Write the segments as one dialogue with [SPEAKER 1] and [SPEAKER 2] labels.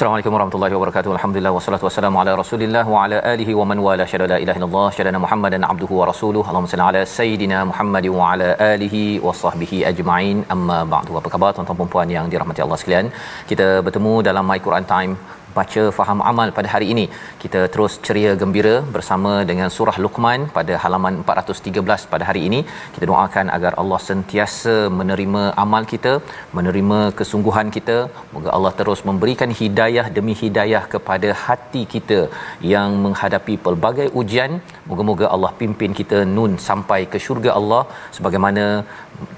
[SPEAKER 1] Assalamualaikum warahmatullahi wabarakatuh. Alhamdulillah wassalatu wassalamu ala Rasulillah wa ala alihi wa man wala syada la ilaha illallah syada Muhammadan abduhu wa rasuluhu. Allahumma salli ala sayidina Muhammad wa ala alihi wa sahbihi ajma'in. Amma ba'du. Apa khabar tuan-tuan dan puan yang dirahmati Allah sekalian? Kita bertemu dalam My Quran Time baca faham amal pada hari ini. Kita terus ceria gembira bersama dengan surah Luqman pada halaman 413 pada hari ini. Kita doakan agar Allah sentiasa menerima amal kita, menerima kesungguhan kita. Moga Allah terus memberikan hidayah demi hidayah kepada hati kita yang menghadapi pelbagai ujian. Moga-moga Allah pimpin kita nun sampai ke syurga Allah sebagaimana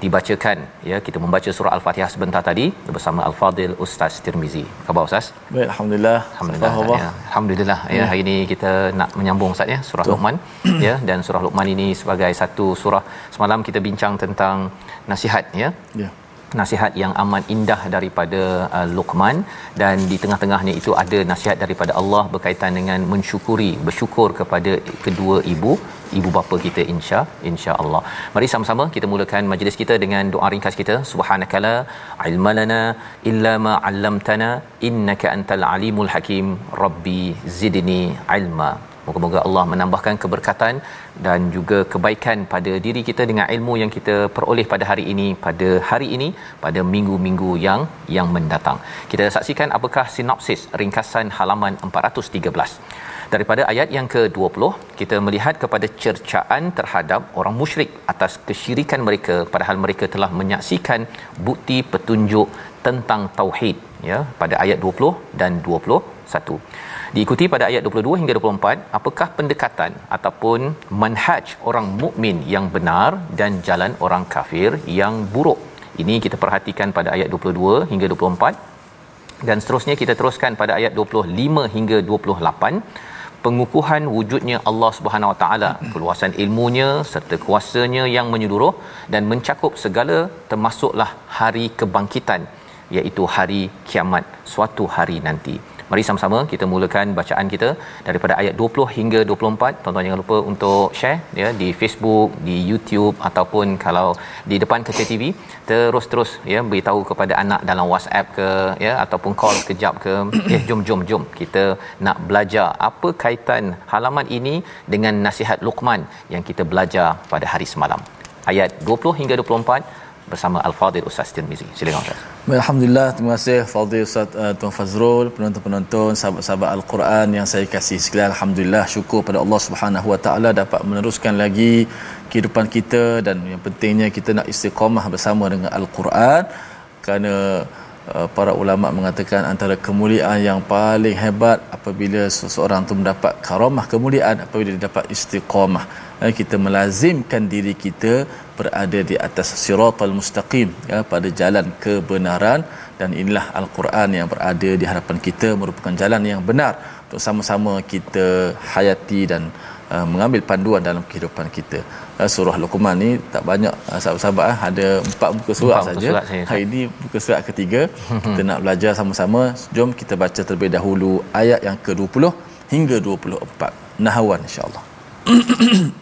[SPEAKER 1] dibacakan ya kita membaca surah al-Fatihah sebentar tadi bersama al-Fadil Ustaz Tirmizi. Khabar Ustaz?
[SPEAKER 2] Baik, Alhamdulillah.
[SPEAKER 1] Alhamdulillah.
[SPEAKER 2] Allah.
[SPEAKER 1] Ya, Alhamdulillah ya. ya hari ini kita nak menyambung Ustaz ya surah. Luqman ya dan surah Luqman ini sebagai satu surah semalam kita bincang tentang nasihat ya.
[SPEAKER 2] Ya.
[SPEAKER 1] Nasihat yang amat indah daripada uh, Luqman dan di tengah-tengahnya itu ada nasihat daripada Allah berkaitan dengan mensyukuri, bersyukur kepada kedua ibu ibu bapa kita insya insya-Allah. Mari sama-sama kita mulakan majlis kita dengan doa ringkas kita. Subhanakala ilmalana illa ma 'allamtana innaka antal alimul hakim. Rabbi zidni ilma. Moga-moga Allah menambahkan keberkatan dan juga kebaikan pada diri kita dengan ilmu yang kita peroleh pada hari ini, pada hari ini, pada minggu-minggu yang yang mendatang. Kita saksikan apakah sinopsis ringkasan halaman 413 daripada ayat yang ke-20 kita melihat kepada cercaan terhadap orang musyrik atas kesyirikan mereka padahal mereka telah menyaksikan bukti petunjuk tentang tauhid ya pada ayat 20 dan 21 diikuti pada ayat 22 hingga 24 apakah pendekatan ataupun manhaj orang mukmin yang benar dan jalan orang kafir yang buruk? Ini kita perhatikan pada ayat 22 hingga 24 dan seterusnya kita teruskan pada ayat 25 hingga 28 pengukuhan wujudnya Allah Subhanahu Wa Taala keluasan ilmunya serta kuasanya yang menyeluruh dan mencakup segala termasuklah hari kebangkitan iaitu hari kiamat suatu hari nanti Mari sama-sama kita mulakan bacaan kita daripada ayat 20 hingga 24. Tuan-tuan jangan lupa untuk share ya di Facebook, di YouTube ataupun kalau di depan kaca TV terus-terus ya beritahu kepada anak dalam WhatsApp ke ya ataupun call kejap ke eh jom jom jom kita nak belajar apa kaitan halaman ini dengan nasihat Luqman yang kita belajar pada hari semalam. Ayat 20 hingga 24 bersama Al-Fadhil Ustaz Tirmizi. Silakan Ustaz.
[SPEAKER 2] Alhamdulillah, terima kasih Fadil Ustaz uh, Tuan Fazrul, penonton-penonton, sahabat-sahabat Al-Quran yang saya kasih sekalian. Alhamdulillah, syukur pada Allah Subhanahu Wa Taala dapat meneruskan lagi kehidupan kita dan yang pentingnya kita nak istiqamah bersama dengan Al-Quran kerana uh, para ulama mengatakan antara kemuliaan yang paling hebat apabila seseorang tu mendapat karamah kemuliaan apabila dia dapat istiqamah Eh, kita melazimkan diri kita berada di atas siratal mustaqim ya pada jalan kebenaran dan inilah al-Quran yang berada di hadapan kita merupakan jalan yang benar untuk sama-sama kita hayati dan uh, mengambil panduan dalam kehidupan kita. Uh, surah Luqman ni tak banyak uh, sahabat-sahabat uh, ada empat muka saja.
[SPEAKER 1] surat saja.
[SPEAKER 2] Hari ini muka surat ketiga. kita nak belajar sama-sama. Jom kita baca terlebih dahulu ayat yang ke-20 hingga 24. Nahawan insya-Allah.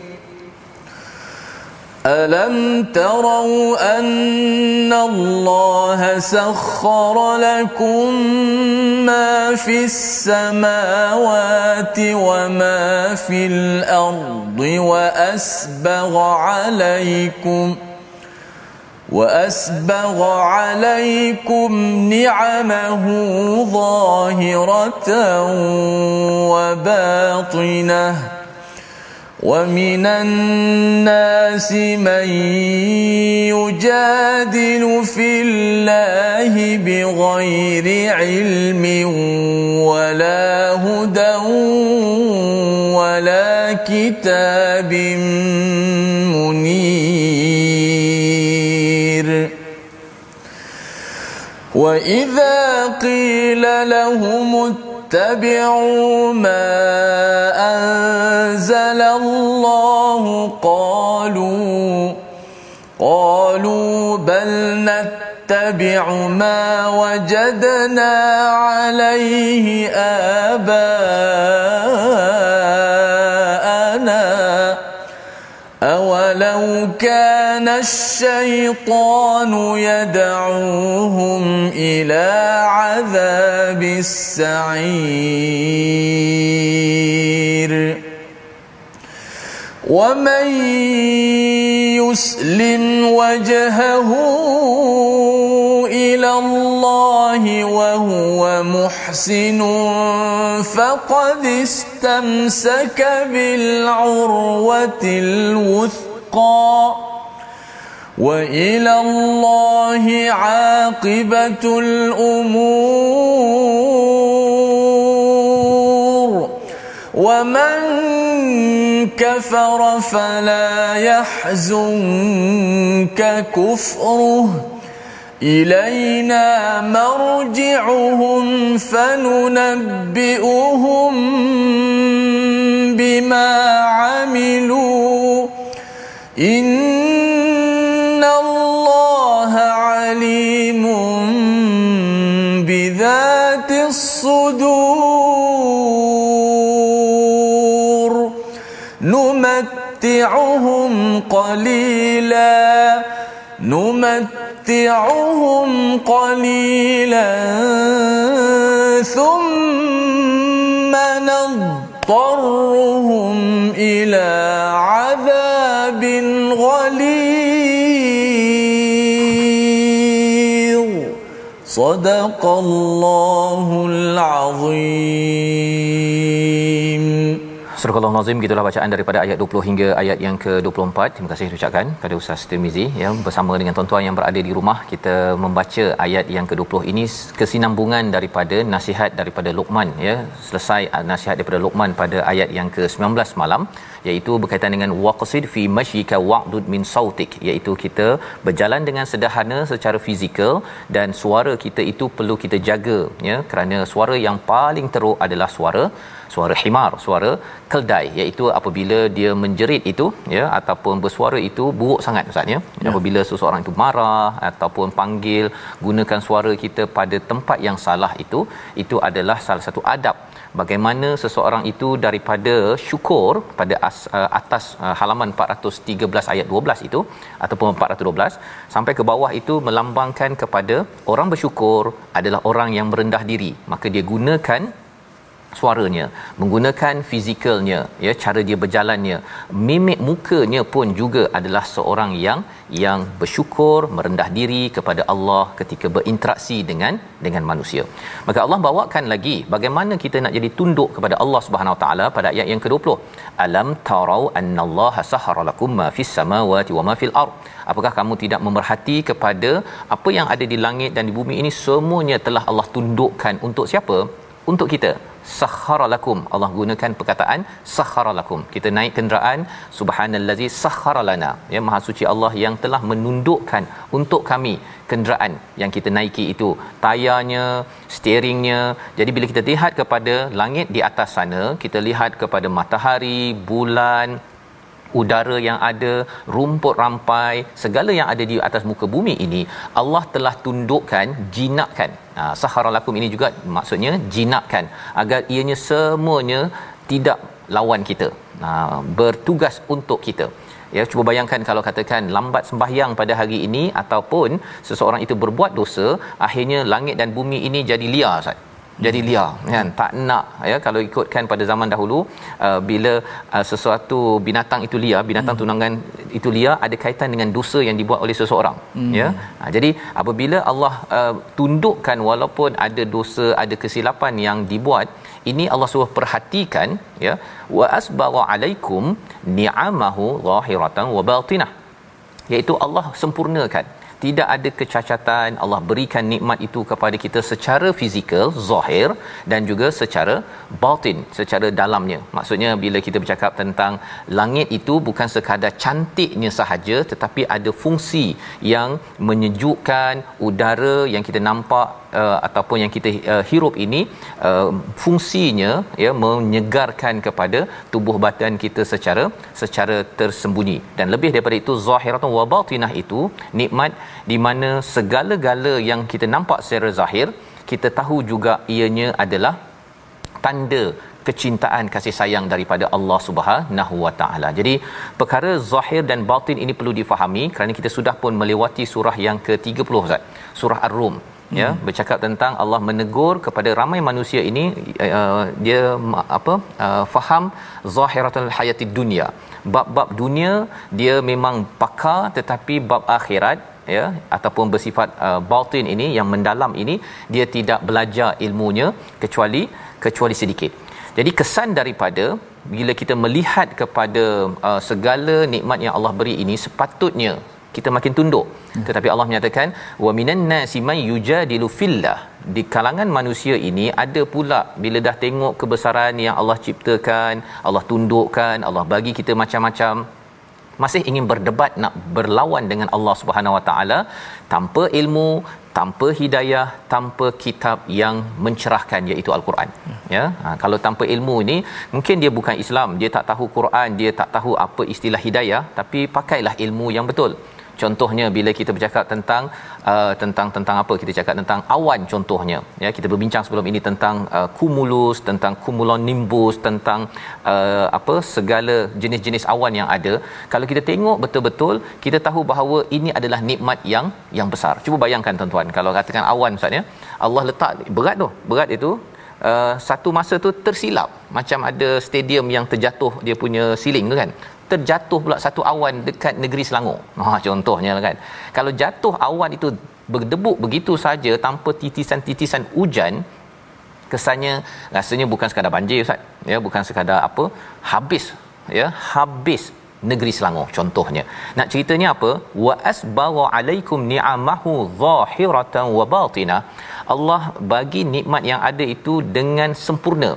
[SPEAKER 2] ألم تروا أن الله سخر لكم ما في السماوات وما في الأرض وأسبغ عليكم وأسبغ عليكم نعمه ظاهرة وباطنه ومن الناس من يجادل في الله بغير علم ولا هدى ولا كتاب منير. وإذا قيل لهم اتبعوا ما أنزل الله قالوا قالوا بل نتبع ما وجدنا عليه آباءنا. أولو كان الشيطان يدعوهم إلى عذاب السعير. ومن يسلم وجهه إلى الله وهو محسن فقد استمسك بالعروة الوثقى. وإلى الله عاقبة الأمور. ومن كفر فلا يحزنك كفره. إلينا مرجعهم فننبئهم بما عملوا. الله عليم بذات الصدور. نمتعهم قليلا نمتعهم قليلا. ثم نضطرهم إلى عذاب غليظ. صدق الله العظيم
[SPEAKER 1] Surah Al-Nazim gitulah bacaan daripada ayat 20 hingga ayat yang ke-24. Terima kasih ucapkan kepada Ustaz Tirmizi ya bersama dengan tuan-tuan yang berada di rumah kita membaca ayat yang ke-20 ini kesinambungan daripada nasihat daripada Luqman ya. Selesai nasihat daripada Luqman pada ayat yang ke-19 malam iaitu berkaitan dengan waqsid fi mashyika wa'dud min sautik iaitu kita berjalan dengan sederhana secara fizikal dan suara kita itu perlu kita jaga ya kerana suara yang paling teruk adalah suara suara himar suara keldai iaitu apabila dia menjerit itu ya ataupun bersuara itu buruk sangat ustaz ya, ya. apabila seseorang itu marah ataupun panggil gunakan suara kita pada tempat yang salah itu itu adalah salah satu adab. Bagaimana seseorang itu daripada syukur pada as, uh, atas uh, halaman 413 ayat 12 itu ataupun 412 sampai ke bawah itu melambangkan kepada orang bersyukur adalah orang yang merendah diri. Maka dia gunakan suaranya menggunakan fizikalnya ya cara dia berjalannya. Mimik mukanya pun juga adalah seorang yang yang bersyukur merendah diri kepada Allah ketika berinteraksi dengan dengan manusia. Maka Allah bawakan lagi bagaimana kita nak jadi tunduk kepada Allah Subhanahu taala pada ayat yang ke-20 alam tarau annallaha sahara lakum ma fis samawati wa ma fil ard. Apakah kamu tidak memerhati kepada apa yang ada di langit dan di bumi ini? Semuanya telah Allah tundukkan untuk siapa? Untuk kita sakhara lakum. Allah gunakan perkataan sakhara lakum. Kita naik kenderaan subhanallazi sakhara lana. Ya maha suci Allah yang telah menundukkan untuk kami kenderaan yang kita naiki itu. Tayarnya steeringnya. Jadi bila kita lihat kepada langit di atas sana kita lihat kepada matahari bulan udara yang ada rumput rampai segala yang ada di atas muka bumi ini Allah telah tundukkan jinakkan. Ha, sahara ini juga maksudnya jinakkan agar ianya semuanya tidak lawan kita. Ha, bertugas untuk kita. Ya cuba bayangkan kalau katakan lambat sembahyang pada hari ini ataupun seseorang itu berbuat dosa akhirnya langit dan bumi ini jadi liar Ustaz jadi liar kan tak nak ya kalau ikutkan pada zaman dahulu uh, bila uh, sesuatu binatang itu liar binatang hmm. tunangan itu liar ada kaitan dengan dosa yang dibuat oleh seseorang hmm. ya ha, jadi apabila Allah uh, tundukkan walaupun ada dosa ada kesilapan yang dibuat ini Allah suruh perhatikan ya wa asbagha alaikum ni'amahu zahiratan wa batinah iaitu Allah sempurnakan tidak ada kecacatan Allah berikan nikmat itu kepada kita secara fizikal zahir dan juga secara batin secara dalamnya. Maksudnya bila kita bercakap tentang langit itu bukan sekadar cantiknya sahaja tetapi ada fungsi yang menyejukkan udara yang kita nampak uh, ataupun yang kita uh, hirup ini uh, fungsinya ya menyegarkan kepada tubuh badan kita secara secara tersembunyi dan lebih daripada itu zahiratun wa batinah itu nikmat di mana segala-gala yang kita nampak secara zahir kita tahu juga ianya adalah tanda kecintaan kasih sayang daripada Allah Subhanahu Wa Taala. Jadi perkara zahir dan batin ini perlu difahami kerana kita sudah pun melewati surah yang ke-30 Ustaz. Surah Ar-Rum ya hmm. bercakap tentang Allah menegur kepada ramai manusia ini uh, dia apa uh, faham zahiratul hayatid dunia bab-bab dunia dia memang pakar tetapi bab akhirat ya ataupun bersifat uh, batin ini yang mendalam ini dia tidak belajar ilmunya kecuali kecuali sedikit jadi kesan daripada bila kita melihat kepada uh, segala nikmat yang Allah beri ini sepatutnya kita makin tunduk. Hmm. tetapi Allah menyatakan wa minan nasi may yujadilu fillah. Di kalangan manusia ini ada pula bila dah tengok kebesaran yang Allah ciptakan Allah tundukkan Allah bagi kita macam-macam masih ingin berdebat nak berlawan dengan Allah Subhanahu Wa Taala tanpa ilmu tanpa hidayah tanpa kitab yang mencerahkan iaitu al-Quran. Ya? Ha, kalau tanpa ilmu ini mungkin dia bukan Islam dia tak tahu Quran dia tak tahu apa istilah hidayah tapi pakailah ilmu yang betul contohnya bila kita bercakap tentang uh, tentang tentang apa? Kita cakap tentang awan contohnya. Ya kita berbincang sebelum ini tentang uh, cumulus tentang cumulonimbus tentang uh, apa? Segala jenis-jenis awan yang ada. Kalau kita tengok betul-betul kita tahu bahawa ini adalah nikmat yang yang besar. Cuba bayangkan tuan-tuan. Kalau katakan awan ustaz ya Allah letak berat tu. Berat itu Uh, satu masa tu tersilap. Macam ada stadium yang terjatuh dia punya ceiling tu kan terjatuh pula satu awan dekat negeri Selangor. Ha contohnya kan. Kalau jatuh awan itu berdebuk begitu saja tanpa titisan-titisan hujan kesannya rasanya bukan sekadar banjir ustaz. Ya bukan sekadar apa habis. Ya habis negeri Selangor contohnya. Nak ceritanya apa? Wa asbagha alaikum ni'amahu zahiratan wa batinah Allah bagi nikmat yang ada itu dengan sempurna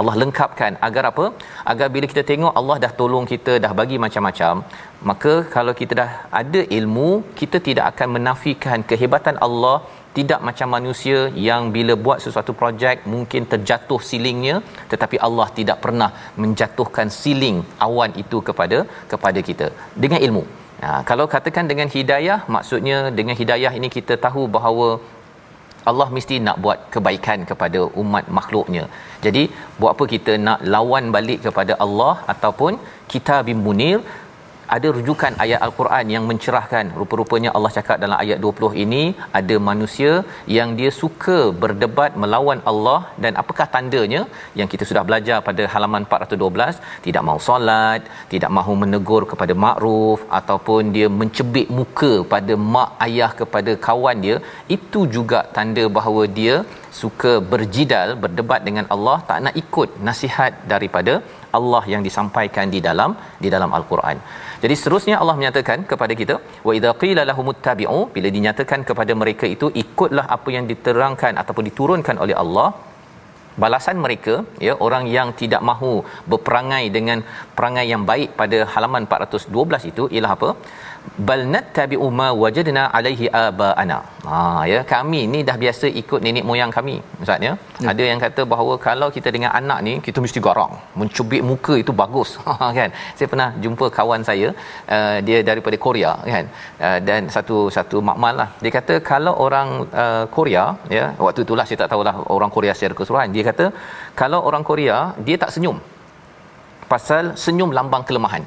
[SPEAKER 1] Allah lengkapkan. Agar apa? Agar bila kita tengok Allah dah tolong kita dah bagi macam-macam maka kalau kita dah ada ilmu kita tidak akan menafikan kehebatan Allah. Tidak macam manusia yang bila buat sesuatu projek mungkin terjatuh silingnya tetapi Allah tidak pernah menjatuhkan siling awan itu kepada kepada kita. Dengan ilmu. Nah, kalau katakan dengan hidayah maksudnya dengan hidayah ini kita tahu bahawa Allah mesti nak buat kebaikan kepada umat makhluknya. Jadi, buat apa kita nak lawan balik kepada Allah ataupun kita bimunir ada rujukan ayat al-Quran yang mencerahkan rupa-rupanya Allah cakap dalam ayat 20 ini ada manusia yang dia suka berdebat melawan Allah dan apakah tandanya yang kita sudah belajar pada halaman 412 tidak mahu solat tidak mahu menegur kepada makruf ataupun dia mencebik muka pada mak ayah kepada kawan dia itu juga tanda bahawa dia suka berjidal berdebat dengan Allah tak nak ikut nasihat daripada Allah yang disampaikan di dalam di dalam al-Quran. Jadi seterusnya Allah menyatakan kepada kita wa idza qila lahumuttabi'u bila dinyatakan kepada mereka itu ikutlah apa yang diterangkan ataupun diturunkan oleh Allah. Balasan mereka ya orang yang tidak mahu berperangai dengan perangai yang baik pada halaman 412 itu ialah apa bal nattabi'u ma wajadna alaihi abaana. Ha ya kami ni dah biasa ikut nenek moyang kami ustaz ya, ya. ada yang kata bahawa kalau kita dengan anak ni kita mesti garang. Mencubit muka itu bagus. Ha, kan? Saya pernah jumpa kawan saya uh, dia daripada Korea kan? Uh, dan satu satu makmal lah. Dia kata kalau orang uh, Korea ya waktu itulah saya tak tahulah orang Korea secara keseluruhan. Dia kata kalau orang Korea dia tak senyum. Pasal senyum lambang kelemahan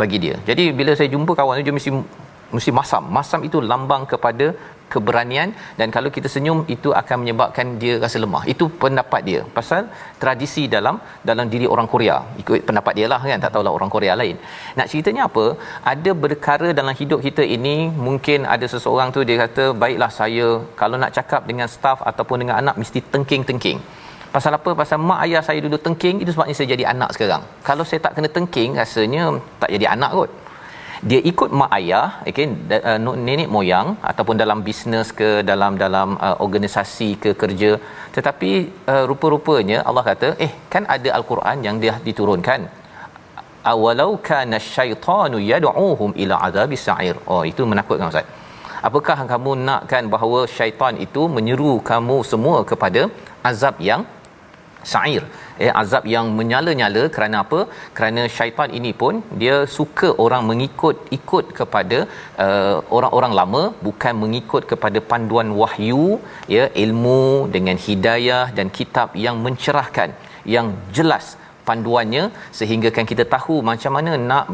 [SPEAKER 1] bagi dia. Jadi bila saya jumpa kawan dia mesti mesti masam. Masam itu lambang kepada keberanian dan kalau kita senyum itu akan menyebabkan dia rasa lemah. Itu pendapat dia. Pasal tradisi dalam dalam diri orang Korea. Ikut pendapat dia lah kan. Tak tahulah orang Korea lain. Nak ceritanya apa? Ada berkara dalam hidup kita ini mungkin ada seseorang tu dia kata baiklah saya kalau nak cakap dengan staff ataupun dengan anak mesti tengking-tengking. Pasal apa? Pasal mak ayah saya dulu tengking, itu sebabnya saya jadi anak sekarang. Kalau saya tak kena tengking, rasanya tak jadi anak kot. Dia ikut mak ayah, okay, uh, nenek moyang ataupun dalam bisnes ke dalam dalam uh, organisasi ke kerja. Tetapi uh, rupa-rupanya Allah kata, eh kan ada al-Quran yang dia diturunkan. Awalau kana syaitanu yad'uhum ila azabis sa'ir. Oh, itu menakutkan Ustaz. Apakah kamu nakkan bahawa syaitan itu menyeru kamu semua kepada azab yang sa'ir eh azab yang menyala-nyala kerana apa? Kerana syaitan ini pun dia suka orang mengikut ikut kepada uh, orang-orang lama bukan mengikut kepada panduan wahyu ya ilmu dengan hidayah dan kitab yang mencerahkan yang jelas panduannya sehingga kan kita tahu macam mana nak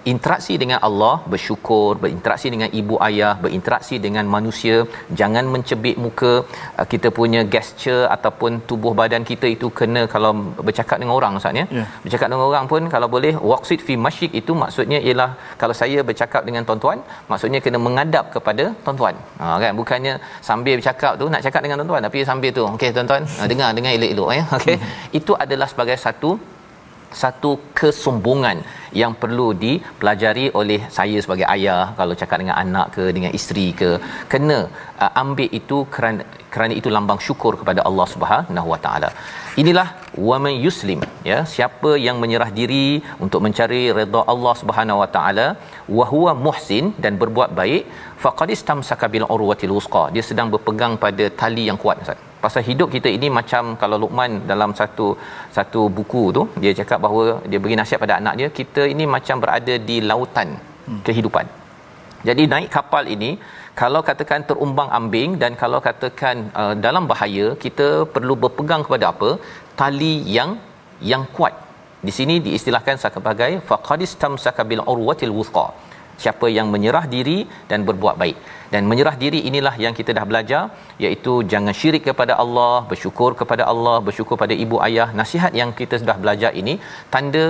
[SPEAKER 1] berinteraksi dengan Allah, bersyukur, berinteraksi dengan ibu ayah, berinteraksi dengan manusia, jangan mencebik muka uh, kita punya gesture ataupun tubuh badan kita itu kena kalau bercakap dengan orang Ustaz ya. Yeah. Bercakap dengan orang pun kalau boleh waqsid fi masyik itu maksudnya ialah kalau saya bercakap dengan tuan-tuan, maksudnya kena mengadap kepada tuan-tuan. Ha kan bukannya sambil bercakap tu nak cakap dengan tuan-tuan tapi sambil tu okey tuan-tuan ha, dengar dengar elok-elok ya. Okey. Hmm. Itu adalah sebagai satu satu kesombongan yang perlu dipelajari oleh saya sebagai ayah kalau cakap dengan anak ke dengan isteri ke. Kena uh, ambil itu kerana kerana itu lambang syukur kepada Allah Subhanahu Wa Taala. Inilah waman yuslim ya. Siapa yang menyerah diri untuk mencari redha Allah Subhanahu Wa Taala wa huwa muhsin dan berbuat baik faqad istamsaka bil urwatil wusqa. Dia sedang berpegang pada tali yang kuat Ustaz pasal hidup kita ini macam kalau Luqman dalam satu satu buku tu dia cakap bahawa dia beri nasihat pada anak dia kita ini macam berada di lautan hmm. kehidupan. Jadi naik kapal ini kalau katakan terumbang ambing dan kalau katakan uh, dalam bahaya kita perlu berpegang kepada apa? Tali yang yang kuat. Di sini diistilahkan sebagai faqadis tamsaka bil urwatil wuthqa siapa yang menyerah diri dan berbuat baik. Dan menyerah diri inilah yang kita dah belajar iaitu jangan syirik kepada Allah bersyukur kepada Allah bersyukur pada ibu ayah. Nasihat yang kita sudah belajar ini tanda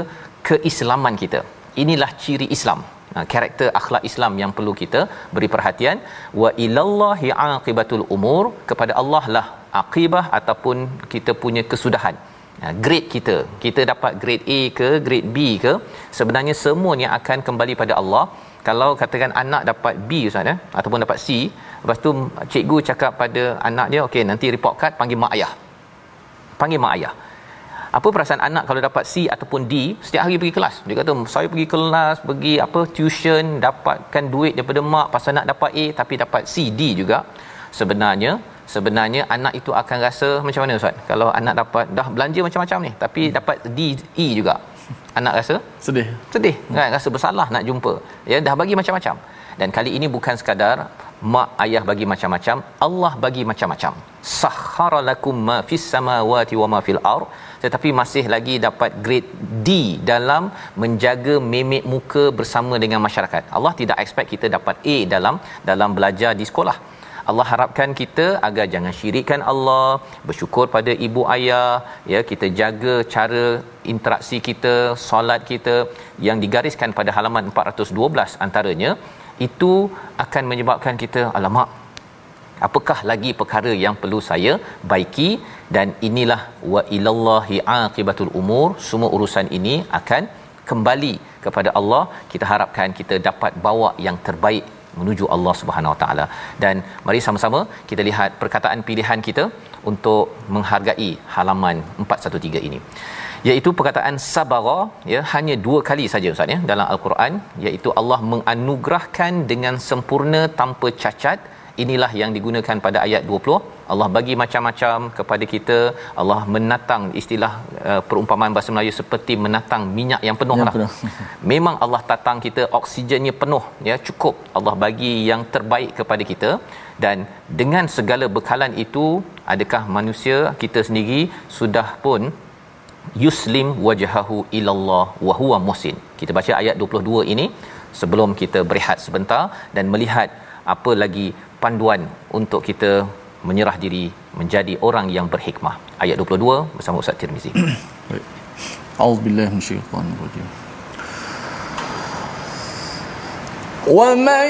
[SPEAKER 1] keislaman kita. Inilah ciri Islam. Ha, karakter akhlak Islam yang perlu kita beri perhatian. Wa ilallahi aqibatul umur kepada Allah lah akibah ataupun kita punya kesudahan. Ha, grade kita. Kita dapat grade A ke grade B ke sebenarnya semuanya akan kembali pada Allah kalau katakan anak dapat B ustaz ya ataupun dapat C lepas tu cikgu cakap pada anak dia okey nanti report card panggil mak ayah. Panggil mak ayah. Apa perasaan anak kalau dapat C ataupun D? Setiap hari pergi kelas. Dia kata saya pergi kelas pergi apa tuition dapatkan duit daripada mak pasal nak dapat A tapi dapat C D juga. Sebenarnya sebenarnya anak itu akan rasa macam mana ustaz? Kalau anak dapat dah belanja macam-macam ni tapi hmm. dapat D E juga anak rasa?
[SPEAKER 2] Sedih.
[SPEAKER 1] Sedih. Kan? Rasa bersalah nak jumpa. Ya dah bagi macam-macam. Dan kali ini bukan sekadar mak ayah bagi macam-macam Allah bagi macam-macam. Sahhara lakum ma fis samawati wa ma fil ard. Tetapi masih lagi dapat grade D dalam menjaga memek muka bersama dengan masyarakat. Allah tidak expect kita dapat A dalam dalam belajar di sekolah Allah harapkan kita agar jangan syirikkan Allah, bersyukur pada ibu ayah, ya kita jaga cara interaksi kita, solat kita yang digariskan pada halaman 412 antaranya itu akan menyebabkan kita alamak apakah lagi perkara yang perlu saya baiki? Dan inilah wa ilallahi aqibatul umur semua urusan ini akan kembali kepada Allah. Kita harapkan kita dapat bawa yang terbaik menuju Allah Subhanahu Wa Taala. Dan mari sama-sama kita lihat perkataan pilihan kita untuk menghargai halaman 413 ini. Iaitu perkataan sabara ya hanya dua kali saja ustaz ya dalam al-Quran. Iaitu Allah menganugerahkan dengan sempurna tanpa cacat. Inilah yang digunakan pada ayat 20 Allah bagi macam-macam kepada kita. Allah menatang istilah uh, perumpamaan bahasa Melayu seperti menatang minyak yang penuh
[SPEAKER 3] Yang
[SPEAKER 1] lah.
[SPEAKER 3] penuh.
[SPEAKER 1] memang Allah tatang kita oksigennya penuh ya cukup. Allah bagi yang terbaik kepada kita. Dan dengan segala bekalan itu adakah manusia kita sendiri sudah pun yuslim wajhahu ilallah wa huwa muhsin? Kita baca ayat 22 ini sebelum kita berehat sebentar dan melihat apa lagi panduan untuk kita menyerah diri menjadi orang yang berhikmah ayat 22 bersama Ustaz Tirmizi
[SPEAKER 3] أعوذ بالله من الشيطان الرجيم
[SPEAKER 2] ومن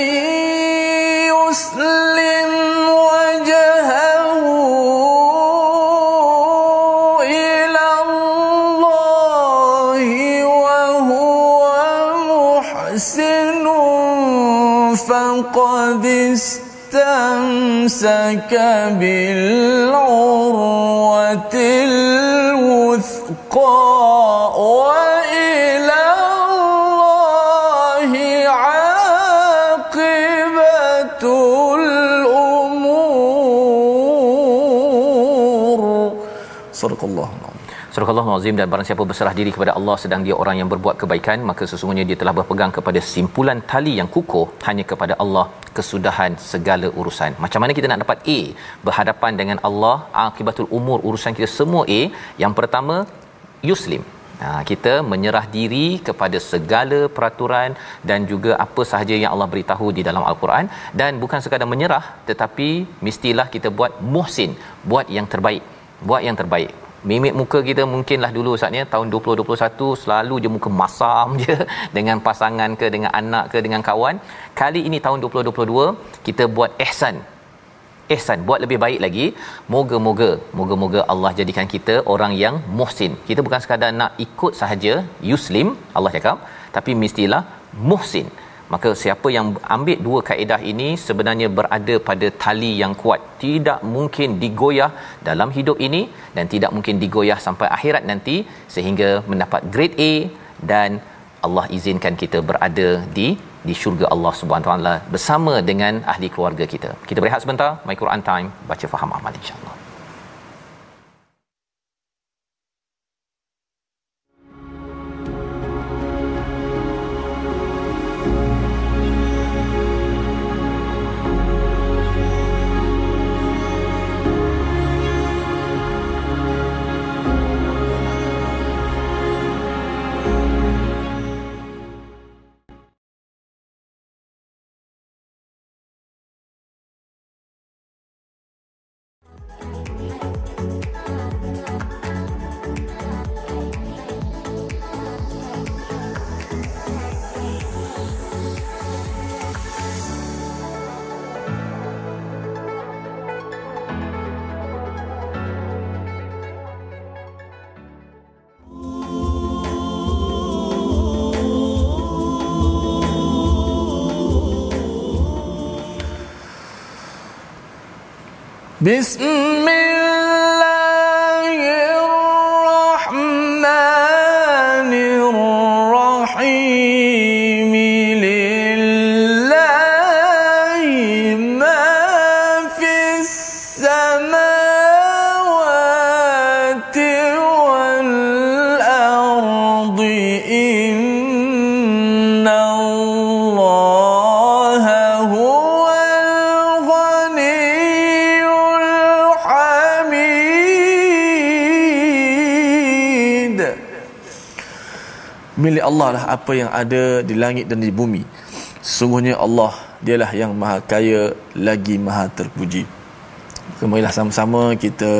[SPEAKER 2] يسلم وجهه إلى الله وهو محسن فقد استمسك بالعروة الوثقى وإلى الله عاقبة الأمور.
[SPEAKER 3] صدق الله.
[SPEAKER 1] Surah Azim dan barang siapa berserah diri kepada Allah sedang dia orang yang berbuat kebaikan maka sesungguhnya dia telah berpegang kepada simpulan tali yang kukuh hanya kepada Allah kesudahan segala urusan. Macam mana kita nak dapat A berhadapan dengan Allah akibatul umur urusan kita semua A. Yang pertama yuslim. Ha, kita menyerah diri kepada segala peraturan dan juga apa sahaja yang Allah beritahu di dalam Al-Quran dan bukan sekadar menyerah tetapi mestilah kita buat muhsin, buat yang terbaik. Buat yang terbaik mimik muka kita mungkinlah dulu saatnya tahun 2021 selalu je muka masam je dengan pasangan ke dengan anak ke dengan kawan. Kali ini tahun 2022 kita buat ihsan ihsan buat lebih baik lagi. Moga-moga moga-moga Allah jadikan kita orang yang muhsin. Kita bukan sekadar nak ikut sahaja yuslim Allah cakap tapi mestilah muhsin maka siapa yang ambil dua kaedah ini sebenarnya berada pada tali yang kuat tidak mungkin digoyah dalam hidup ini dan tidak mungkin digoyah sampai akhirat nanti sehingga mendapat grade A dan Allah izinkan kita berada di di syurga Allah Subhanahu taala bersama dengan ahli keluarga kita. Kita berehat sebentar, My Quran Time, baca faham amal insya-Allah.
[SPEAKER 2] بسم
[SPEAKER 3] Allah lah apa yang ada di langit dan di bumi. Sesungguhnya Allah dialah yang maha kaya lagi maha terpuji. Maka marilah sama-sama kita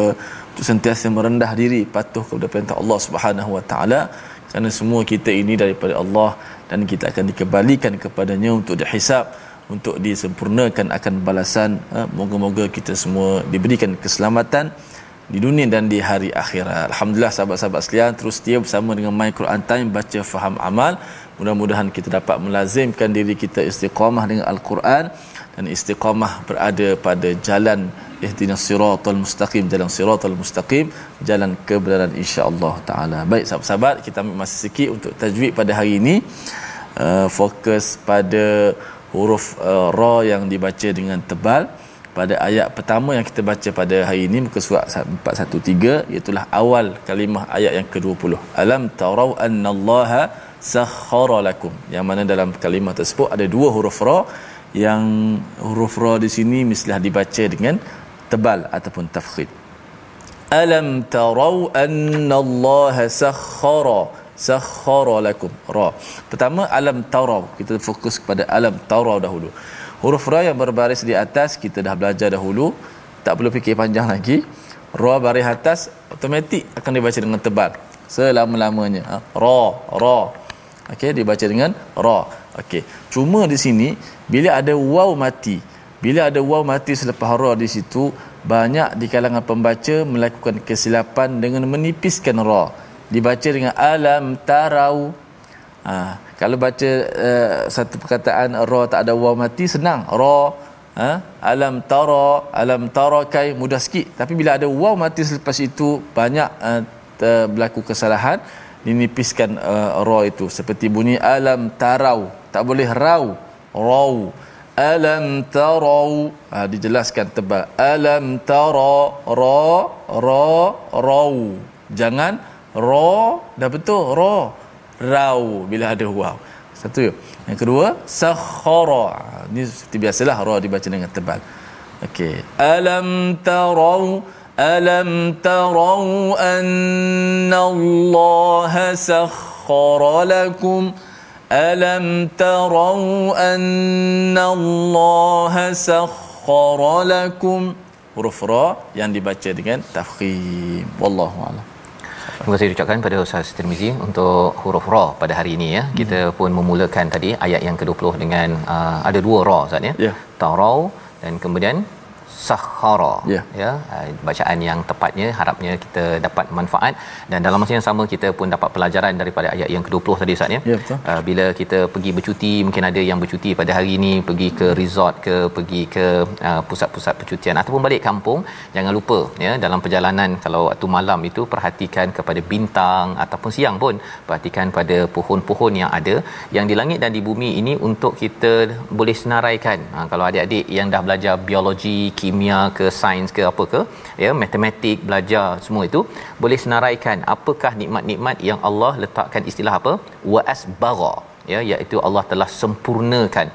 [SPEAKER 3] sentiasa merendah diri patuh kepada perintah Allah Subhanahu Wa Taala. Kerana semua kita ini daripada Allah dan kita akan dikembalikan kepadanya untuk dihisap untuk disempurnakan akan balasan. Ha, moga-moga kita semua diberikan keselamatan di dunia dan di hari akhirat. Alhamdulillah sahabat-sahabat sekalian terus setia bersama dengan My Quran Time baca faham amal
[SPEAKER 2] mudah-mudahan kita dapat melazimkan diri kita istiqamah dengan al-Quran dan istiqamah berada pada jalan ihdinas siratal mustaqim jalan siratal mustaqim jalan kebenaran insya-Allah taala. Baik sahabat-sahabat, kita ambil masa sikit untuk tajwid pada hari ini. Uh, fokus pada huruf uh, ra yang dibaca dengan tebal pada ayat pertama yang kita baca pada hari ini muka surat 413 iaitu awal kalimah ayat yang ke-20 alam tarau annallaha sakhkhara lakum. Yang mana dalam kalimah tersebut ada dua huruf ra yang huruf ra di sini mestilah dibaca dengan tebal ataupun tafkhid. Alam tarau annallaha sakhkhara sakhkhara lakum. Ra. Pertama alam tarau. Kita fokus kepada alam tarau dahulu huruf ra yang berbaris di atas kita dah belajar dahulu tak perlu fikir panjang lagi. Ra baris atas automatik akan dibaca dengan tebal selama-lamanya. Ha? ra ra. Okey dibaca dengan ra. Okey cuma di sini bila ada waw mati bila ada waw mati selepas ra di situ banyak di kalangan pembaca melakukan kesilapan dengan menipiskan ra. Dibaca dengan alam tarau ha, kalau baca uh, satu perkataan ra tak ada waw mati senang. Ra ha? alam tara alam tara kai mudah sikit. Tapi bila ada waw mati selepas itu banyak uh, berlaku kesalahan dinipiskan uh, ra itu. Seperti bunyi alam tarau. Tak boleh rau rau. Alam tarau. Ha, dijelaskan tebal. Alam tara ra ra rau. Jangan ra. Dah betul ra rau bila ada waw satu. Yang kedua sakhara. Ni seperti biasalah ra dibaca dengan tebal. Okey. Alam tarau alam tarau anna allaha sakhara lakum. Alam tarau anna allaha sakhara lakum. Huruf ra yang dibaca dengan tafkhim. Wallahu a'lam
[SPEAKER 1] Terima kasih diucapkan pada Ustaz Tirmizi untuk huruf ra pada hari ini ya. Kita hmm. pun memulakan tadi ayat yang ke-20 dengan uh, ada dua ra Ustaz ya.
[SPEAKER 2] Yeah.
[SPEAKER 1] Tarau dan kemudian sahara
[SPEAKER 2] yeah.
[SPEAKER 1] ya uh, bacaan yang tepatnya harapnya kita dapat manfaat dan dalam masa yang sama kita pun dapat pelajaran daripada ayat yang ke-20 tadi Ustaz ya
[SPEAKER 2] yeah, betul.
[SPEAKER 1] Uh, bila kita pergi bercuti mungkin ada yang bercuti pada hari ini pergi ke resort ke pergi ke uh, pusat-pusat percutian ataupun balik kampung jangan lupa ya dalam perjalanan kalau waktu malam itu perhatikan kepada bintang ataupun siang pun perhatikan pada pohon-pohon yang ada yang di langit dan di bumi ini untuk kita boleh senaraikan ha, kalau adik-adik yang dah belajar biologi kimia ke sains ke apa ke ya matematik belajar semua itu boleh senaraikan apakah nikmat-nikmat yang Allah letakkan istilah apa? Wa asbara ya iaitu Allah telah sempurnakan.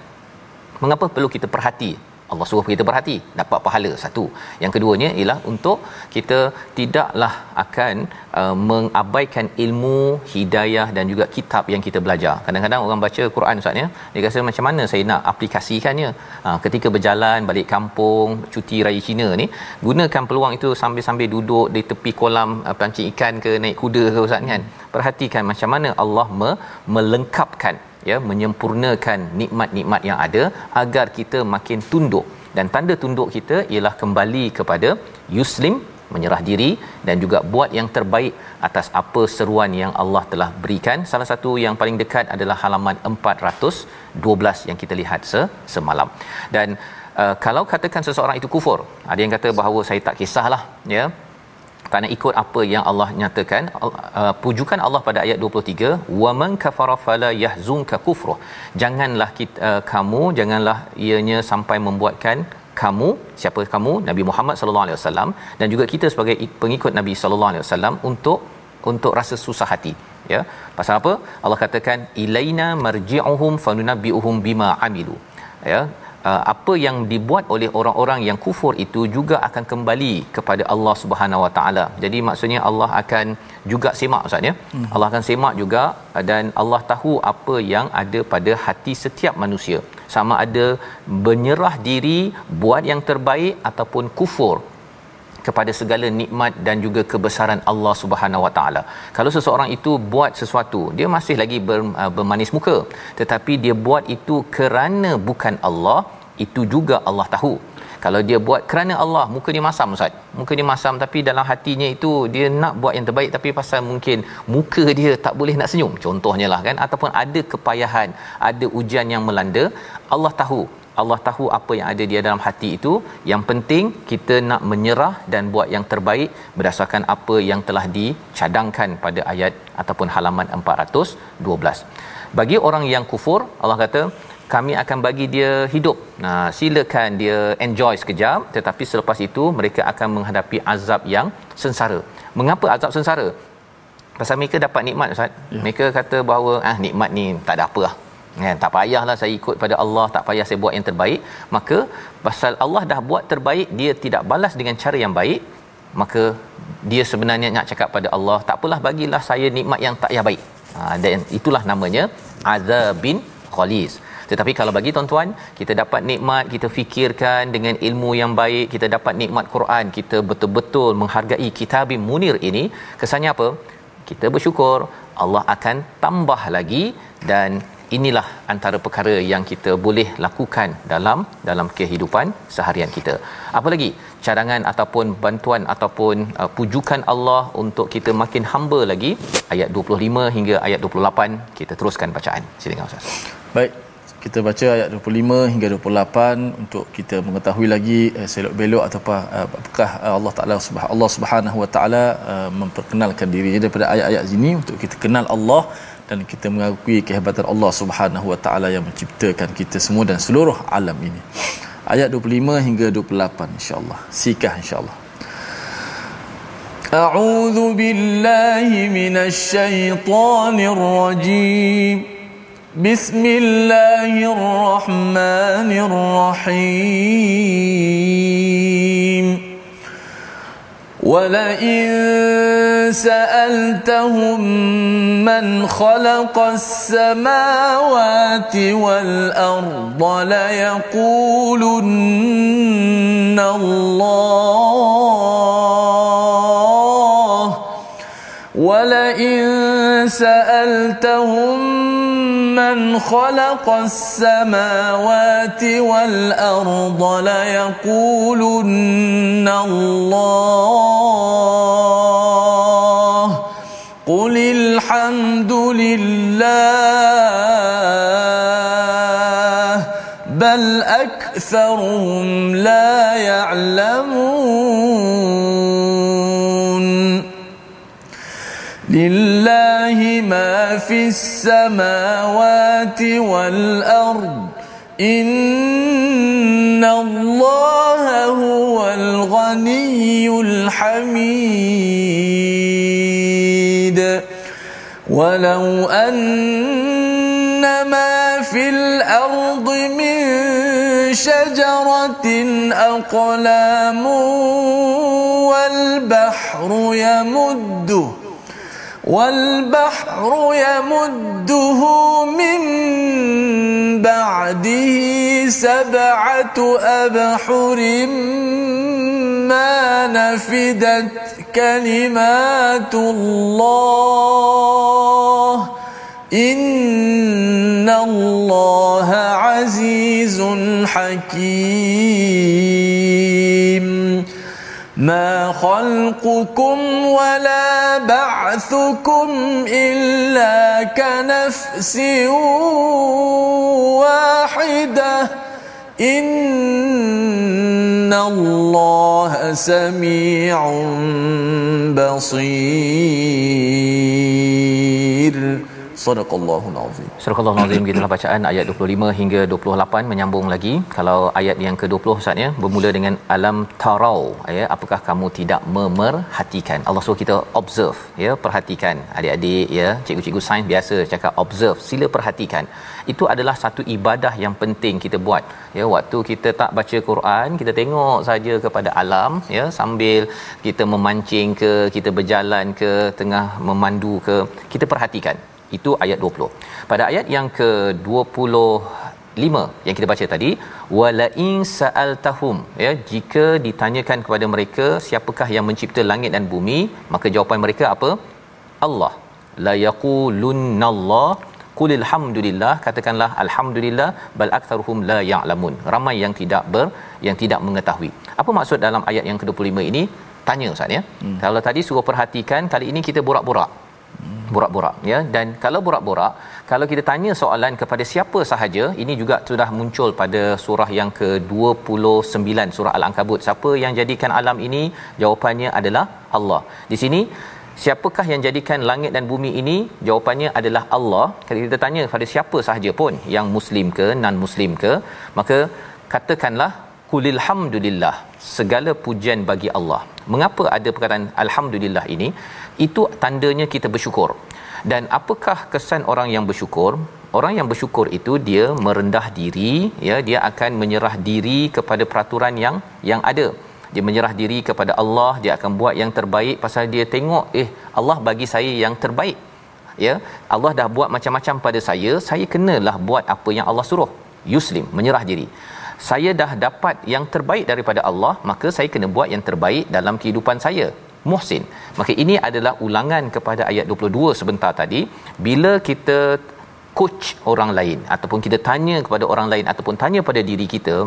[SPEAKER 1] Mengapa perlu kita perhati Allah suruh kita berhati dapat pahala satu. Yang keduanya ialah untuk kita tidaklah akan uh, mengabaikan ilmu hidayah dan juga kitab yang kita belajar. Kadang-kadang orang baca Quran ustaz ya dia rasa macam mana saya nak aplikasikannya? Uh, ketika berjalan balik kampung cuti raya Cina ni gunakan peluang itu sambil-sambil duduk di tepi kolam uh, pancing ikan ke naik kuda ke ustaz kan? Perhatikan macam mana Allah me- melengkapkan ya menyempurnakan nikmat-nikmat yang ada agar kita makin tunduk. Dan tanda tunduk kita ialah kembali kepada yuslim menyerah diri dan juga buat yang terbaik atas apa seruan yang Allah telah berikan. Salah satu yang paling dekat adalah halaman 412 yang kita lihat se- semalam. Dan uh, kalau katakan seseorang itu kufur ada yang kata bahawa saya tak kisahlah ya kerana ikut apa yang Allah nyatakan uh, pujukan Allah pada ayat 23 wa man kafara fala yahzunka kufruh. Janganlah kita, uh, kamu janganlah ianya sampai membuatkan kamu siapa kamu? Nabi Muhammad sallallahu alaihi wasallam. Dan juga kita sebagai pengikut Nabi sallallahu alaihi wasallam untuk untuk rasa susah hati ya. Pasal apa? Allah katakan ilaina marji'uhum fanunabbi'uhum bima amilu. Ya uh, apa yang dibuat oleh orang-orang yang kufur itu juga akan kembali kepada Allah Subhanahu Wa Taala. Jadi maksudnya Allah akan juga semak ustaz ya. Hmm. Allah akan semak juga dan Allah tahu apa yang ada pada hati setiap manusia. Sama ada menyerah diri buat yang terbaik ataupun kufur kepada segala nikmat dan juga kebesaran Allah Subhanahu Wa Taala. Kalau seseorang itu buat sesuatu, dia masih lagi ber, uh, bermanis muka, tetapi dia buat itu kerana bukan Allah, itu juga Allah tahu. kalau dia buat kerana Allah muka dia masam ustaz. Muka dia masam tapi dalam hatinya itu dia nak buat yang terbaik tapi pasal mungkin muka dia tak boleh nak senyum. Contohnya lah kan? Ataupun ada kepayahan ada ujian yang melanda Allah tahu. Allah tahu apa yang ada di dalam hati itu. Yang penting kita nak menyerah dan buat yang terbaik berdasarkan apa yang telah dicadangkan pada ayat ataupun halaman 412 bagi orang yang kufur Allah kata kami akan bagi dia hidup. Nah, silakan dia enjoy sekejap tetapi selepas itu mereka akan menghadapi azab yang sengsara. Mengapa azab sengsara? Pasal mereka dapat nikmat Ustaz. Ya. Mereka kata bahawa ah nikmat ni tak ada apa lah. Kan, tak payahlah saya ikut pada Allah, tak payah saya buat yang terbaik. Maka pasal Allah dah buat terbaik, dia tidak balas dengan cara yang baik, maka dia sebenarnya nak cakap pada Allah, tak apalah bagilah saya nikmat yang tak payah baik. Ha, dan itulah namanya azabin khalis. Tetapi kalau bagi tuan-tuan, kita dapat nikmat, kita fikirkan dengan ilmu yang baik, kita dapat nikmat Quran, kita betul-betul menghargai kitabim munir ini, kesannya apa? Kita bersyukur, Allah akan tambah lagi dan inilah antara perkara yang kita boleh lakukan dalam dalam kehidupan seharian kita. Apa lagi? cadangan ataupun bantuan ataupun uh, pujukan Allah untuk kita makin hamba lagi ayat 25 hingga ayat 28 kita teruskan bacaan silakan ustaz
[SPEAKER 4] baik kita baca ayat 25 hingga 28 untuk kita mengetahui lagi uh, selok belok ataupun uh, apakah uh, Allah Taala Subhanahu Allah Subhanahu Wa Taala uh, memperkenalkan dirinya daripada ayat-ayat ini untuk kita kenal Allah dan kita mengakui kehebatan Allah Subhanahu Wa Taala yang menciptakan kita semua dan seluruh alam ini ayat 25 hingga 28 insyaallah sikah insyaallah
[SPEAKER 2] أعوذ بالله من الشيطان الرجيم بسم الله الرحمن الرحيم. ولئن سألتهم من خلق السماوات والأرض ليقولن الله ولئن سألتهم من خلق السماوات والأرض ليقولن الله قل الحمد لله بل أكثرهم لا يعلمون لله ما في السماوات والأرض. إن الله هو الغني الحميد. ولو أن ما في الأرض من شجرة أقلام والبحر يمده والبحر يمده من بعده سبعة أبحر ما نفدت كلمات الله. إن الله عزيز حكيم. ما خلقكم ولا بعثكم إلا كنفس واحدة إن الله سميع بصير Sadaqallahul azim.
[SPEAKER 1] Surah Al-Azim gitulah bacaan ayat 25 hingga 28 menyambung lagi. Kalau ayat yang ke-20 Ustaz ya, bermula dengan alam tarau ya, apakah kamu tidak memerhatikan? Allah suruh kita observe ya, perhatikan. Adik-adik ya, cikgu-cikgu sains biasa cakap observe, sila perhatikan. Itu adalah satu ibadah yang penting kita buat. Ya, waktu kita tak baca Quran, kita tengok saja kepada alam ya, sambil kita memancing ke, kita berjalan ke, tengah memandu ke, kita perhatikan itu ayat 20 pada ayat yang ke-25 yang kita baca tadi wala in sa'altahum ya jika ditanyakan kepada mereka siapakah yang mencipta langit dan bumi? Maka jawapan mereka apa? Allah. La yaqulunnallah qulil hamdulillah katakanlah alhamdulillah bal aktsaruhum la ya'lamun. Ramai yang tidak ber yang tidak mengetahui. Apa maksud dalam ayat yang ke-25 ini? Tanya ustaz ya. Hmm. kalau tadi suruh perhatikan kali ini kita borak-borak borak-borak ya. Dan kalau borak-borak kalau kita tanya soalan kepada siapa sahaja ini juga sudah muncul pada surah yang ke-29 surah al-ankabut. Siapa yang jadikan alam ini? Jawapannya adalah Allah. Di sini siapakah yang jadikan langit dan bumi ini? Jawapannya adalah Allah. Kalau kita tanya kepada siapa sahaja pun yang muslim ke non muslim ke maka katakanlah kulil hamdulillah segala pujian bagi Allah mengapa ada perkataan alhamdulillah ini? Itu tandanya kita bersyukur. Dan apakah kesan orang yang bersyukur? Orang yang bersyukur itu dia merendah diri ya dia akan menyerah diri kepada peraturan yang yang ada. Dia menyerah diri kepada Allah dia akan buat yang terbaik pasal dia tengok eh Allah bagi saya yang terbaik. Ya Allah dah buat macam-macam pada saya saya kenalah buat apa yang Allah suruh. Yuslim menyerah diri saya dah dapat yang terbaik daripada Allah maka saya kena buat yang terbaik dalam kehidupan saya. Muhsin. Maka ini adalah ulangan kepada ayat 22 sebentar tadi. Bila kita coach orang lain ataupun kita tanya kepada orang lain ataupun tanya pada diri kita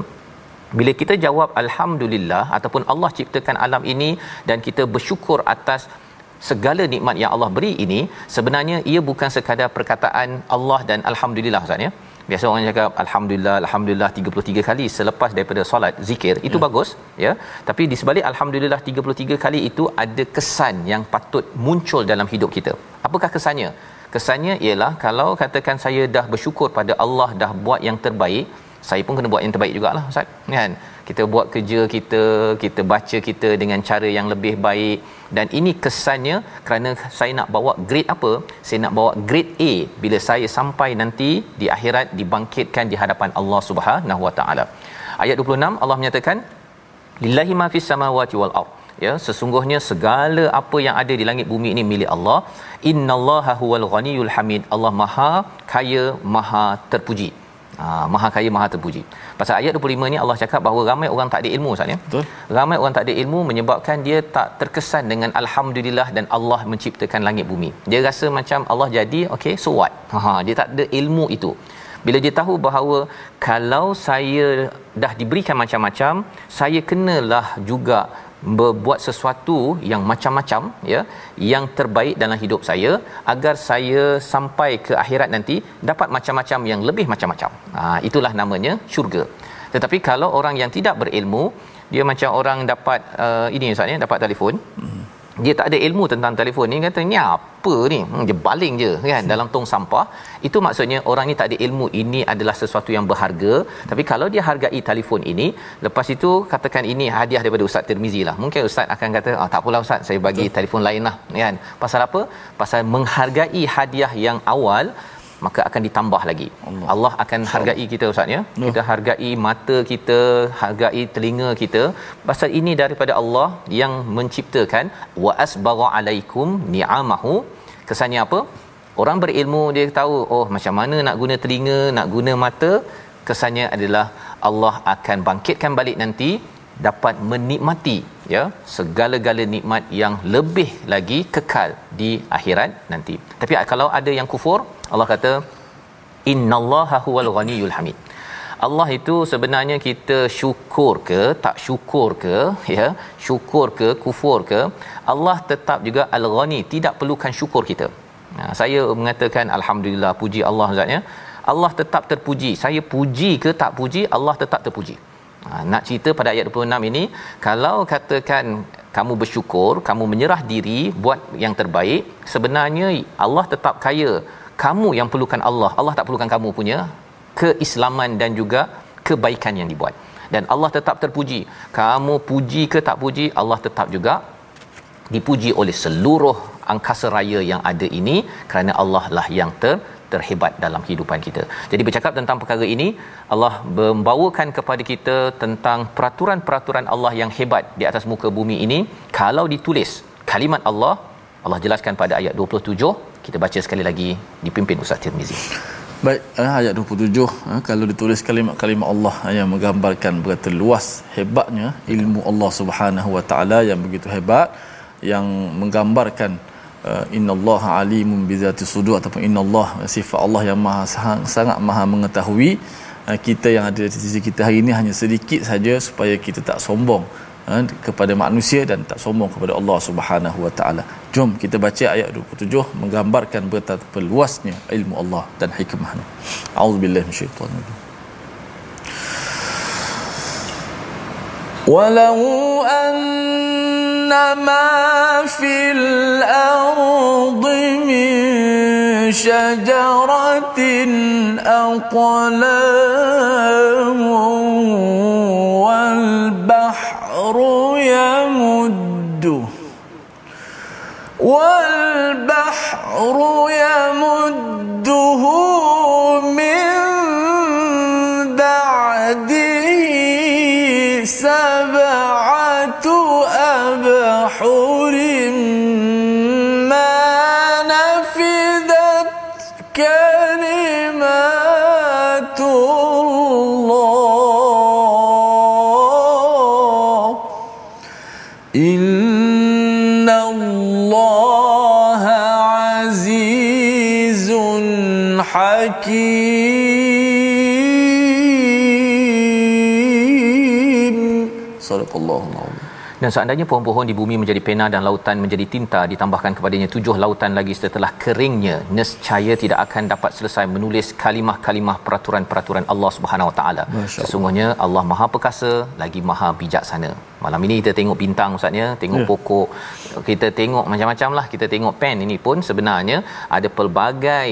[SPEAKER 1] bila kita jawab alhamdulillah ataupun Allah ciptakan alam ini dan kita bersyukur atas segala nikmat yang Allah beri ini sebenarnya ia bukan sekadar perkataan Allah dan alhamdulillah Ustaz ya biasa orang cakap alhamdulillah alhamdulillah 33 kali selepas daripada solat zikir. Itu ya. bagus ya. Tapi di sebalik alhamdulillah 33 kali itu ada kesan yang patut muncul dalam hidup kita. Apakah kesannya? Kesannya ialah kalau katakan saya dah bersyukur pada Allah dah buat yang terbaik saya pun kena buat yang terbaik jugalah ustaz. Kan? Kita buat kerja kita kita baca kita dengan cara yang lebih baik. Dan ini kesannya kerana saya nak bawa grade apa? Saya nak bawa grade A. Bila saya sampai nanti di akhirat dibangkitkan di hadapan Allah Subhanahu Wa Taala. Ayat 26 Allah menyatakan lillahi ma fis samawati wal ard. Ya sesungguhnya segala apa yang ada di langit bumi ini milik Allah. Innallaha huwal ghaniyul hamid. Allah maha kaya maha terpuji Ha, maha kaya maha terpuji. Pasal ayat 25 ni Allah cakap bahawa ramai orang tak ada ilmu Ustaz ya. Betul. Ramai orang tak ada ilmu menyebabkan dia tak terkesan dengan alhamdulillah dan Allah menciptakan langit bumi. Dia rasa macam Allah jadi okey so what? Ha dia tak ada ilmu itu. Bila dia tahu bahawa kalau saya dah diberikan macam-macam, saya kenalah juga berbuat sesuatu yang macam-macam ya yang terbaik dalam hidup saya agar saya sampai ke akhirat nanti dapat macam-macam yang lebih macam-macam. Ha itulah namanya syurga. Tetapi kalau orang yang tidak berilmu dia macam orang dapat uh, ini ustaz ya dapat telefon. Hmm dia tak ada ilmu tentang telefon ni kata ni apa ni? Hmm, dia baling je kan dalam tong sampah. Itu maksudnya orang ni tak ada ilmu ini adalah sesuatu yang berharga. Tapi kalau dia hargai telefon ini lepas itu katakan ini hadiah daripada Ustaz Tirmizi lah. Mungkin Ustaz akan kata ah, tak apalah Ustaz saya bagi Betul. telefon lain lah kan. Pasal apa? Pasal menghargai hadiah yang awal maka akan ditambah lagi. Allah, Allah akan so. hargai kita ustaz ya. No. Kita hargai mata kita, hargai telinga kita. Pasal ini daripada Allah yang menciptakan wa asbagha alaikum ni'amahu. Kesannya apa? Orang berilmu dia tahu oh macam mana nak guna telinga, nak guna mata. Kesannya adalah Allah akan bangkitkan balik nanti dapat menikmati ya segala-gala nikmat yang lebih lagi kekal di akhirat nanti. Tapi kalau ada yang kufur, Allah kata innallaha huwal ghaniyul hamid. Allah itu sebenarnya kita syukur ke tak syukur ke ya syukur ke kufur ke Allah tetap juga al-ghani tidak perlukan syukur kita. Nah, saya mengatakan alhamdulillah puji Allah zatnya Allah tetap terpuji. Saya puji ke tak puji Allah tetap terpuji. Ha, nak cerita pada ayat 26 ini kalau katakan kamu bersyukur, kamu menyerah diri buat yang terbaik, sebenarnya Allah tetap kaya. Kamu yang perlukan Allah. Allah tak perlukan kamu punya keislaman dan juga kebaikan yang dibuat. Dan Allah tetap terpuji. Kamu puji ke tak puji Allah tetap juga dipuji oleh seluruh angkasa raya yang ada ini kerana Allah lah yang ter terhebat dalam kehidupan kita. Jadi bercakap tentang perkara ini, Allah membawakan kepada kita tentang peraturan-peraturan Allah yang hebat di atas muka bumi ini. Kalau ditulis kalimat Allah, Allah jelaskan pada ayat 27, kita baca sekali lagi dipimpin Ustaz Tirmizi.
[SPEAKER 2] Baik, eh, ayat 27 eh, kalau ditulis kalimat-kalimat Allah eh, yang menggambarkan berapa luas hebatnya ilmu Allah Subhanahu Wa Taala yang begitu hebat yang menggambarkan uh, innallaha alimun bizati sudur ataupun innallah sifat Allah yang maha sangat maha mengetahui uh, kita yang ada di sisi kita hari ini hanya sedikit saja supaya kita tak sombong uh, kepada manusia dan tak sombong kepada Allah Subhanahu wa taala. Jom kita baca ayat 27 menggambarkan betapa luasnya ilmu Allah dan hikmahnya. Auzubillahi minasyaitanir rajim.
[SPEAKER 5] ولو أن ما في الأرض من شجرة أقلام والبحر يمده والبحر يمده من بعده سبعة حرم إن الله عزيز حكيم. صدق الله
[SPEAKER 1] Dan seandainya pohon-pohon di bumi menjadi pena dan lautan menjadi tinta ditambahkan kepadanya tujuh lautan lagi setelah keringnya nescaya tidak akan dapat selesai menulis kalimah-kalimah peraturan-peraturan Allah Subhanahu Wa Taala. Sesungguhnya Allah Maha Perkasa lagi Maha Bijaksana. Malam ini kita tengok bintang ustaznya, tengok yeah. pokok, kita tengok macam-macam lah. Kita tengok pen ini pun sebenarnya ada pelbagai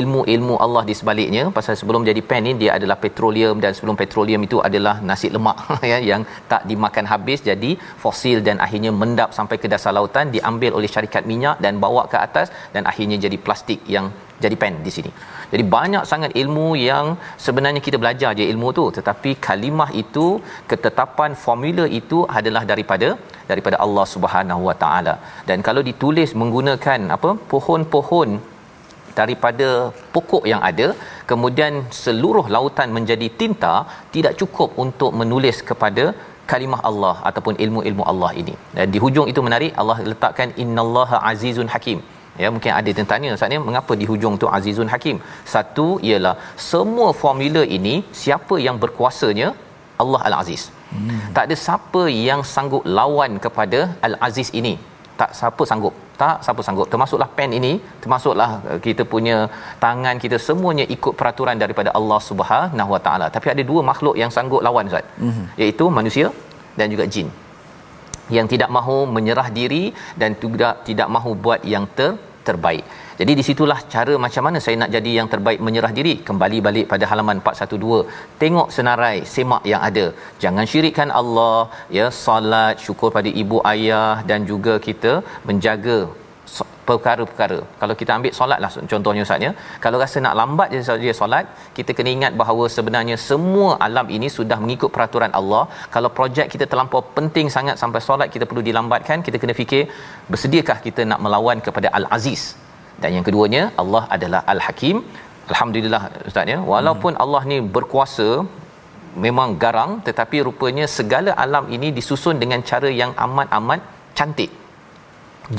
[SPEAKER 1] ilmu-ilmu Allah di sebaliknya pasal sebelum jadi pen ni dia adalah petroleum dan sebelum petroleum itu adalah nasi lemak ya yang tak dimakan habis jadi fosil dan akhirnya mendap sampai ke dasar lautan diambil oleh syarikat minyak dan bawa ke atas dan akhirnya jadi plastik yang jadi pen di sini. Jadi banyak sangat ilmu yang sebenarnya kita belajar je ilmu tu tetapi kalimah itu ketetapan formula itu adalah daripada daripada Allah Subhanahu Wa Taala. Dan kalau ditulis menggunakan apa pohon-pohon daripada pokok yang ada kemudian seluruh lautan menjadi tinta tidak cukup untuk menulis kepada kalimah Allah ataupun ilmu-ilmu Allah ini. Dan di hujung itu menarik Allah letakkan innallaha azizun hakim. Ya mungkin ada yang tanya saatnya mengapa di hujung tu azizun hakim? Satu ialah semua formula ini siapa yang berkuasanya? Allah Al-Aziz. Hmm. Tak ada siapa yang sanggup lawan kepada Al-Aziz ini. Tak siapa sanggup tak siapa sanggup termasuklah pen ini termasuklah uh, kita punya tangan kita semuanya ikut peraturan daripada Allah Subhanahu Wa Taala tapi ada dua makhluk yang sanggup lawan Ustaz mm-hmm. iaitu manusia dan juga jin yang tidak mahu menyerah diri dan tidak tidak mahu buat yang ter terbaik. Jadi di situlah cara macam mana saya nak jadi yang terbaik menyerah diri. Kembali balik pada halaman 412. Tengok senarai semak yang ada. Jangan syirikkan Allah, ya, salat, syukur pada ibu ayah dan juga kita menjaga perkara-perkara. Kalau kita ambil solatlah contohnya Ustaz ya. Kalau rasa nak lambat je saja solat, kita kena ingat bahawa sebenarnya semua alam ini sudah mengikut peraturan Allah. Kalau projek kita terlampau penting sangat sampai solat kita perlu dilambatkan, kita kena fikir bersediakah kita nak melawan kepada Al-Aziz. Dan yang keduanya Allah adalah Al-Hakim. Alhamdulillah Ustaz ya. Walaupun hmm. Allah ni berkuasa memang garang tetapi rupanya segala alam ini disusun dengan cara yang amat-amat cantik.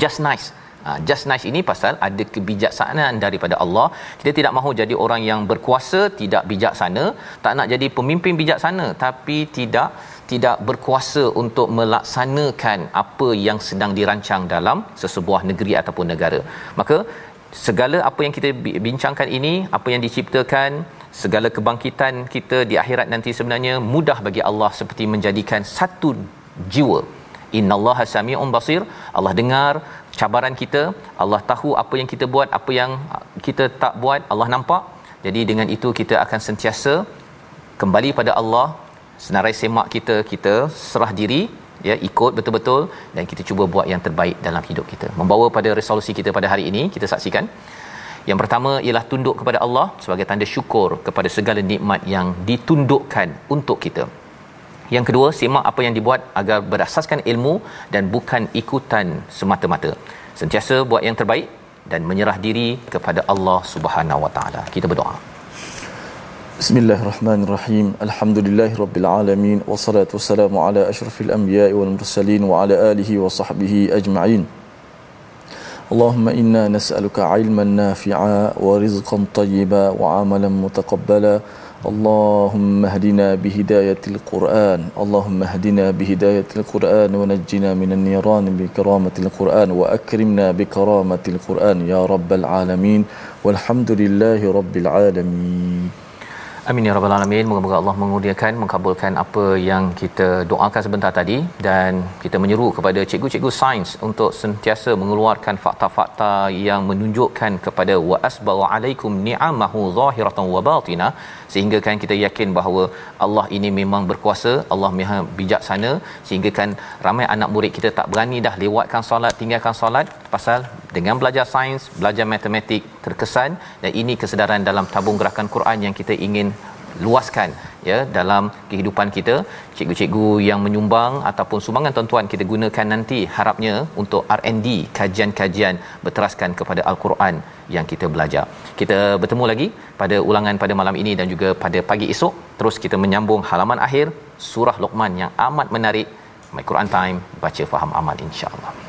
[SPEAKER 1] Just nice Ha, just nice ini pasal ada kebijaksanaan daripada Allah. Kita tidak mahu jadi orang yang berkuasa tidak bijaksana, tak nak jadi pemimpin bijaksana tapi tidak tidak berkuasa untuk melaksanakan apa yang sedang dirancang dalam sesebuah negeri ataupun negara. Maka segala apa yang kita bincangkan ini, apa yang diciptakan, segala kebangkitan kita di akhirat nanti sebenarnya mudah bagi Allah seperti menjadikan satu jiwa. Innallaha samiun basir. Allah dengar cabaran kita Allah tahu apa yang kita buat apa yang kita tak buat Allah nampak. Jadi dengan itu kita akan sentiasa kembali pada Allah senarai semak kita kita serah diri ya ikut betul-betul dan kita cuba buat yang terbaik dalam hidup kita membawa pada resolusi kita pada hari ini kita saksikan yang pertama ialah tunduk kepada Allah sebagai tanda syukur kepada segala nikmat yang ditundukkan untuk kita yang kedua, simak apa yang dibuat agar berasaskan ilmu dan bukan ikutan semata-mata. Sentiasa buat yang terbaik dan menyerah diri kepada Allah Subhanahu Wa Taala. Kita berdoa.
[SPEAKER 2] Bismillahirrahmanirrahim. Alhamdulillahirabbil alamin. Wassalatu wassalamu ala asyrafil anbiya'i wal mursalin wa ala alihi wa sahbihi ajma'in. اللهم إنا نسألك علما نافعا ورزقا طيبا وعملا متقبلا اللهم اهدنا بهداية القرآن اللهم اهدنا بهداية القرآن ونجنا من النيران بكرامة القرآن وأكرمنا بكرامة القرآن يا رب العالمين والحمد لله رب العالمين
[SPEAKER 1] Amin ya rabbal alamin. Moga-moga Allah mengudiakan mengabulkan apa yang kita doakan sebentar tadi. Dan kita menyeru kepada cikgu-cikgu sains untuk sentiasa mengeluarkan fakta-fakta yang menunjukkan kepada wa asbagha alaikum ni'amahu zahiratan wa batinah sehingga kan kita yakin bahawa Allah ini memang berkuasa, Allah Maha bijaksana. Sehingga kan ramai anak murid kita tak berani dah lewatkan solat, tinggalkan solat pasal dengan belajar sains, belajar matematik terkesan dan ini kesedaran dalam tabung gerakan Quran yang kita ingin luaskan ya dalam kehidupan kita cikgu-cikgu yang menyumbang ataupun sumbangan tuan-tuan kita gunakan nanti harapnya untuk R&D kajian-kajian berteraskan kepada al-Quran yang kita belajar. Kita bertemu lagi pada ulangan pada malam ini dan juga pada pagi esok terus kita menyambung halaman akhir surah Luqman yang amat menarik My Quran Time baca faham amal insya-Allah.